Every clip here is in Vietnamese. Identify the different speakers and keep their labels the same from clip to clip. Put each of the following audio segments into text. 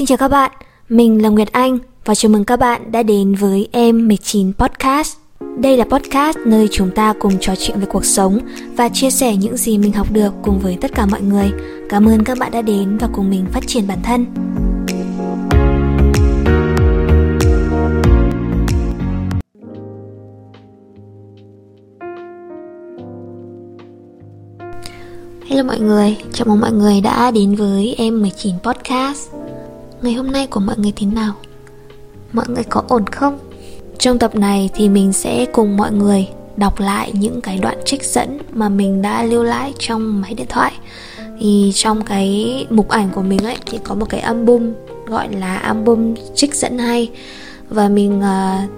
Speaker 1: Xin chào các bạn, mình là Nguyệt Anh và chào mừng các bạn đã đến với Em 19 Podcast. Đây là podcast nơi chúng ta cùng trò chuyện về cuộc sống và chia sẻ những gì mình học được cùng với tất cả mọi người. Cảm ơn các bạn đã đến và cùng mình phát triển bản thân. Hello mọi người, chào mừng mọi người đã đến với Em 19 Podcast. Ngày hôm nay của mọi người thế nào? Mọi người có ổn không? Trong tập này thì mình sẽ cùng mọi người đọc lại những cái đoạn trích dẫn mà mình đã lưu lại trong máy điện thoại thì trong cái mục ảnh của mình ấy thì có một cái album gọi là album trích dẫn hay và mình uh,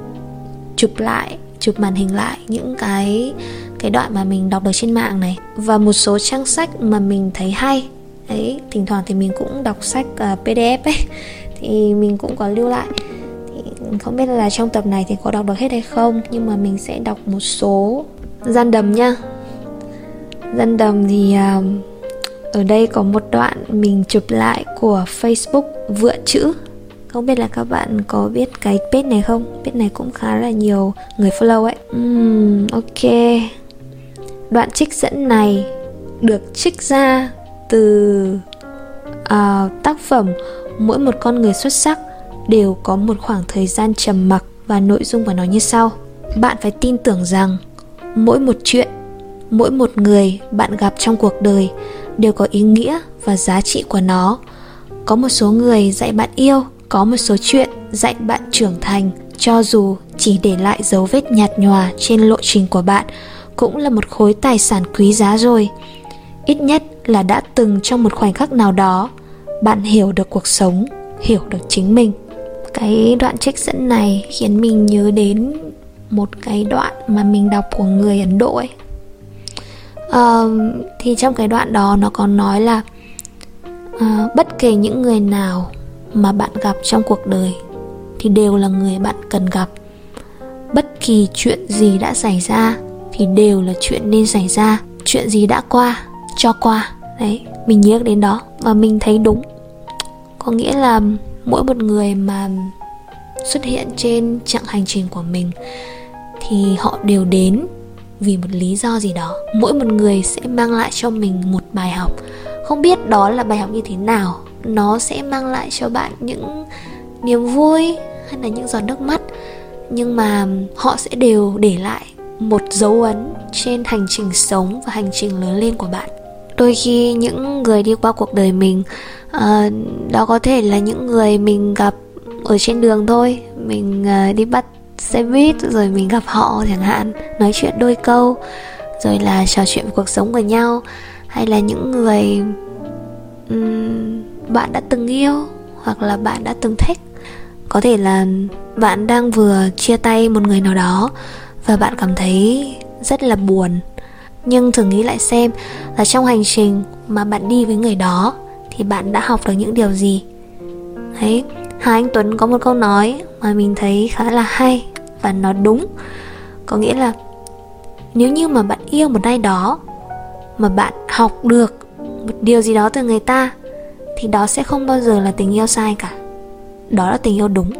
Speaker 1: chụp lại chụp màn hình lại những cái cái đoạn mà mình đọc được trên mạng này và một số trang sách mà mình thấy hay đấy thỉnh thoảng thì mình cũng đọc sách à, uh, pdf ấy thì mình cũng có lưu lại. Thì không biết là trong tập này thì có đọc được hết hay không nhưng mà mình sẽ đọc một số gian đầm nha. Gian đầm thì uh, ở đây có một đoạn mình chụp lại của facebook vựa chữ. Không biết là các bạn có biết cái page này không? Page này cũng khá là nhiều người follow ấy. Uhm, ok. Đoạn trích dẫn này được trích ra từ à, tác phẩm mỗi một con người xuất sắc đều có một khoảng thời gian trầm mặc và nội dung của nó như sau. Bạn phải tin tưởng rằng mỗi một chuyện mỗi một người bạn gặp trong cuộc đời đều có ý nghĩa và giá trị của nó. Có một số người dạy bạn yêu có một số chuyện dạy bạn trưởng thành cho dù chỉ để lại dấu vết nhạt nhòa trên lộ trình của bạn cũng là một khối tài sản quý giá rồi ít nhất là đã từng trong một khoảnh khắc nào đó bạn hiểu được cuộc sống hiểu được chính mình. Cái đoạn trích dẫn này khiến mình nhớ đến một cái đoạn mà mình đọc của người ấn độ ấy. À, thì trong cái đoạn đó nó còn nói là à, bất kể những người nào mà bạn gặp trong cuộc đời thì đều là người bạn cần gặp. Bất kỳ chuyện gì đã xảy ra thì đều là chuyện nên xảy ra chuyện gì đã qua cho qua. Đấy, mình nhớ đến đó và mình thấy đúng. Có nghĩa là mỗi một người mà xuất hiện trên chặng hành trình của mình thì họ đều đến vì một lý do gì đó. Mỗi một người sẽ mang lại cho mình một bài học. Không biết đó là bài học như thế nào. Nó sẽ mang lại cho bạn những niềm vui hay là những giọt nước mắt. Nhưng mà họ sẽ đều để lại một dấu ấn trên hành trình sống và hành trình lớn lên của bạn đôi khi những người đi qua cuộc đời mình uh, đó có thể là những người mình gặp ở trên đường thôi. Mình uh, đi bắt xe buýt rồi mình gặp họ chẳng hạn nói chuyện đôi câu rồi là trò chuyện về cuộc sống của nhau. Hay là những người um, bạn đã từng yêu hoặc là bạn đã từng thích. Có thể là bạn đang vừa chia tay một người nào đó và bạn cảm thấy rất là buồn nhưng thử nghĩ lại xem là trong hành trình mà bạn đi với người đó thì bạn đã học được những điều gì? Đấy, hà anh tuấn có một câu nói mà mình thấy khá là hay và nó đúng. Có nghĩa là nếu như mà bạn yêu một ai đó mà bạn học được một điều gì đó từ người ta thì đó sẽ không bao giờ là tình yêu sai cả. Đó là tình yêu đúng.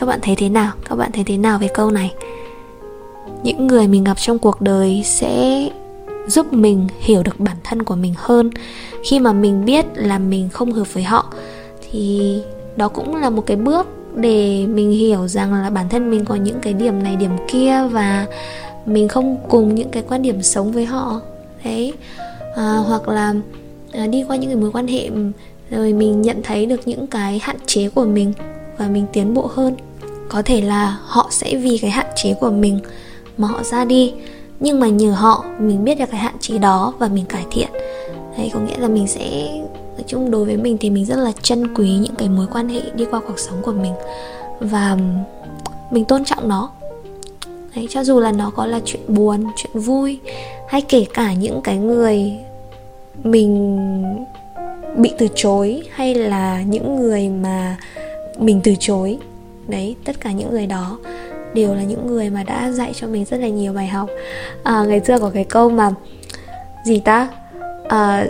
Speaker 1: Các bạn thấy thế nào? Các bạn thấy thế nào về câu này? Những người mình gặp trong cuộc đời sẽ giúp mình hiểu được bản thân của mình hơn. Khi mà mình biết là mình không hợp với họ thì đó cũng là một cái bước để mình hiểu rằng là bản thân mình có những cái điểm này điểm kia và mình không cùng những cái quan điểm sống với họ. Đấy. À, hoặc là à, đi qua những cái mối quan hệ rồi mình nhận thấy được những cái hạn chế của mình và mình tiến bộ hơn có thể là họ sẽ vì cái hạn chế của mình mà họ ra đi nhưng mà nhờ họ, mình biết được cái hạn chế đó và mình cải thiện. Đấy, có nghĩa là mình sẽ, nói chung đối với mình thì mình rất là trân quý những cái mối quan hệ đi qua cuộc sống của mình và mình tôn trọng nó. Đấy, cho dù là nó có là chuyện buồn, chuyện vui hay kể cả những cái người mình bị từ chối hay là những người mà mình từ chối. Đấy, tất cả những người đó đều là những người mà đã dạy cho mình rất là nhiều bài học. À, ngày xưa có cái câu mà gì ta? À,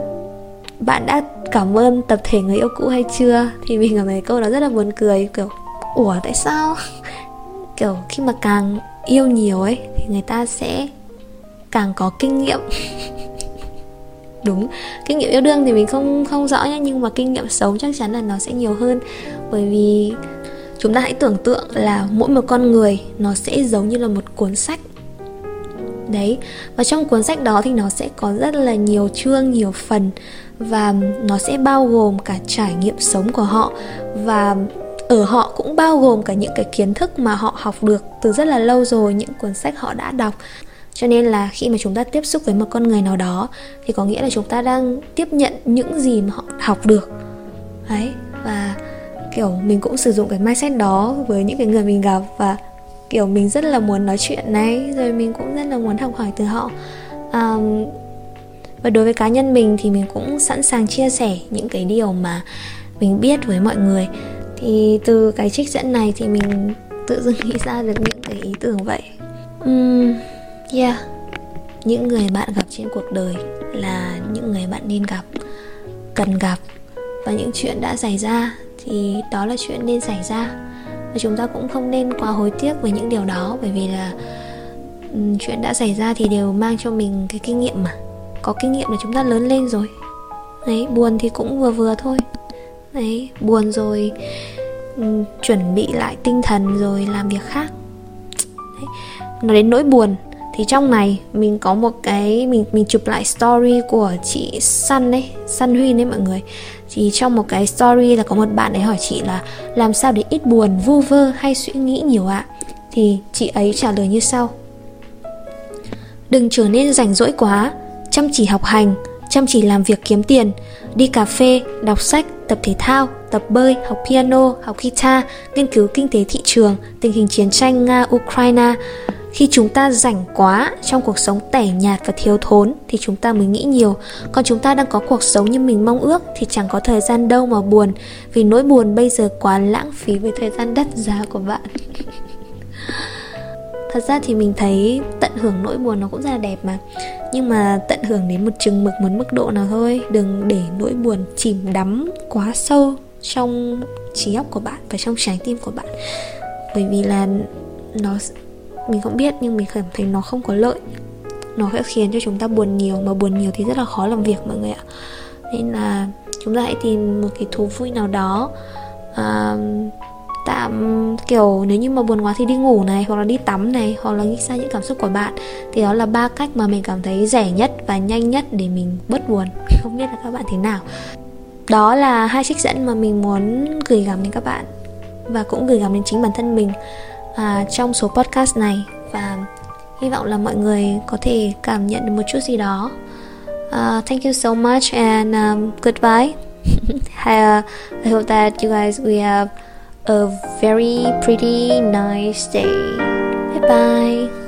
Speaker 1: bạn đã cảm ơn tập thể người yêu cũ hay chưa? Thì mình cảm thấy câu đó rất là buồn cười kiểu ủa tại sao? Kiểu khi mà càng yêu nhiều ấy thì người ta sẽ càng có kinh nghiệm. Đúng kinh nghiệm yêu đương thì mình không không rõ nhé nhưng mà kinh nghiệm sống chắc chắn là nó sẽ nhiều hơn. Bởi vì chúng ta hãy tưởng tượng là mỗi một con người nó sẽ giống như là một cuốn sách. Đấy, và trong cuốn sách đó thì nó sẽ có rất là nhiều chương, nhiều phần, và nó sẽ bao gồm cả trải nghiệm sống của họ, và ở họ cũng bao gồm cả những cái kiến thức mà họ học được từ rất là lâu rồi, những cuốn sách họ đã đọc. Cho nên là khi mà chúng ta tiếp xúc với một con người nào đó, thì có nghĩa là chúng ta đang tiếp nhận những gì mà họ học được. Đấy, và kiểu mình cũng sử dụng cái mindset đó với những cái người mình gặp và kiểu mình rất là muốn nói chuyện này rồi mình cũng rất là muốn học hỏi từ họ. Um, và đối với cá nhân mình thì mình cũng sẵn sàng chia sẻ những cái điều mà mình biết với mọi người. Thì từ cái trích dẫn này thì mình tự dưng nghĩ ra được những cái ý tưởng vậy. Um, yeah. Những người bạn gặp trên cuộc đời là những người bạn nên gặp cần gặp và những chuyện đã xảy ra thì đó là chuyện nên xảy ra. Và chúng ta cũng không nên quá hối tiếc với những điều đó, bởi vì là chuyện đã xảy ra thì đều mang cho mình cái kinh nghiệm mà. Có kinh nghiệm là chúng ta lớn lên rồi. Đấy, buồn thì cũng vừa vừa thôi. Đấy, buồn rồi chuẩn bị lại tinh thần rồi làm việc khác. Đấy. nó đến nỗi buồn thì trong này, mình có một cái, mình mình chụp lại story của chị Sun ấy, Sun Huy đấy mọi người. Thì trong một cái story là có một bạn ấy hỏi chị là, làm sao để ít buồn, vu vơ hay suy nghĩ nhiều ạ? Thì chị ấy trả lời như sau. Đừng trở nên rảnh rỗi quá. Chăm chỉ học hành, chăm chỉ làm việc kiếm tiền, đi cà phê, đọc sách, tập thể thao, tập bơi, học piano, học guitar, nghiên cứu kinh tế thị trường, tình hình chiến tranh nga ukraine khi chúng ta rảnh quá trong cuộc sống tẻ nhạt và thiếu thốn thì chúng ta mới nghĩ nhiều. Còn chúng ta đang có cuộc sống như mình mong ước thì chẳng có thời gian đâu mà buồn, vì nỗi buồn bây giờ quá lãng phí với thời gian đắt giá của bạn. Thật ra thì mình thấy tận hưởng nỗi buồn nó cũng rất là đẹp mà. Nhưng mà tận hưởng đến một chừng mực, một mức độ nào thôi. Đừng để nỗi buồn chìm đắm quá sâu trong trí óc của bạn và trong trái tim của bạn. Bởi vì là nó mình không biết nhưng mình cảm thấy nó không có lợi. Nó sẽ khiến cho chúng ta buồn nhiều mà buồn nhiều thì rất là khó làm việc mọi người ạ. Nên là chúng ta hãy tìm một cái thú vui nào đó. À, tạm kiểu nếu như mà buồn quá thì đi ngủ này hoặc là đi tắm này hoặc là nghĩ ra những cảm xúc của bạn. Thì đó là ba cách mà mình cảm thấy rẻ nhất và nhanh nhất để mình bớt buồn. Không biết là các bạn thế nào. Đó là hai trích dẫn mà mình muốn gửi gắm đến các bạn và cũng gửi gắm đến chính bản thân mình à, trong số podcast này. Và hy vọng là mọi người có thể cảm nhận được một chút gì đó. Uh, thank you so much and um, goodbye. I, uh, I hope that you guys we have a very pretty nice day. Bye bye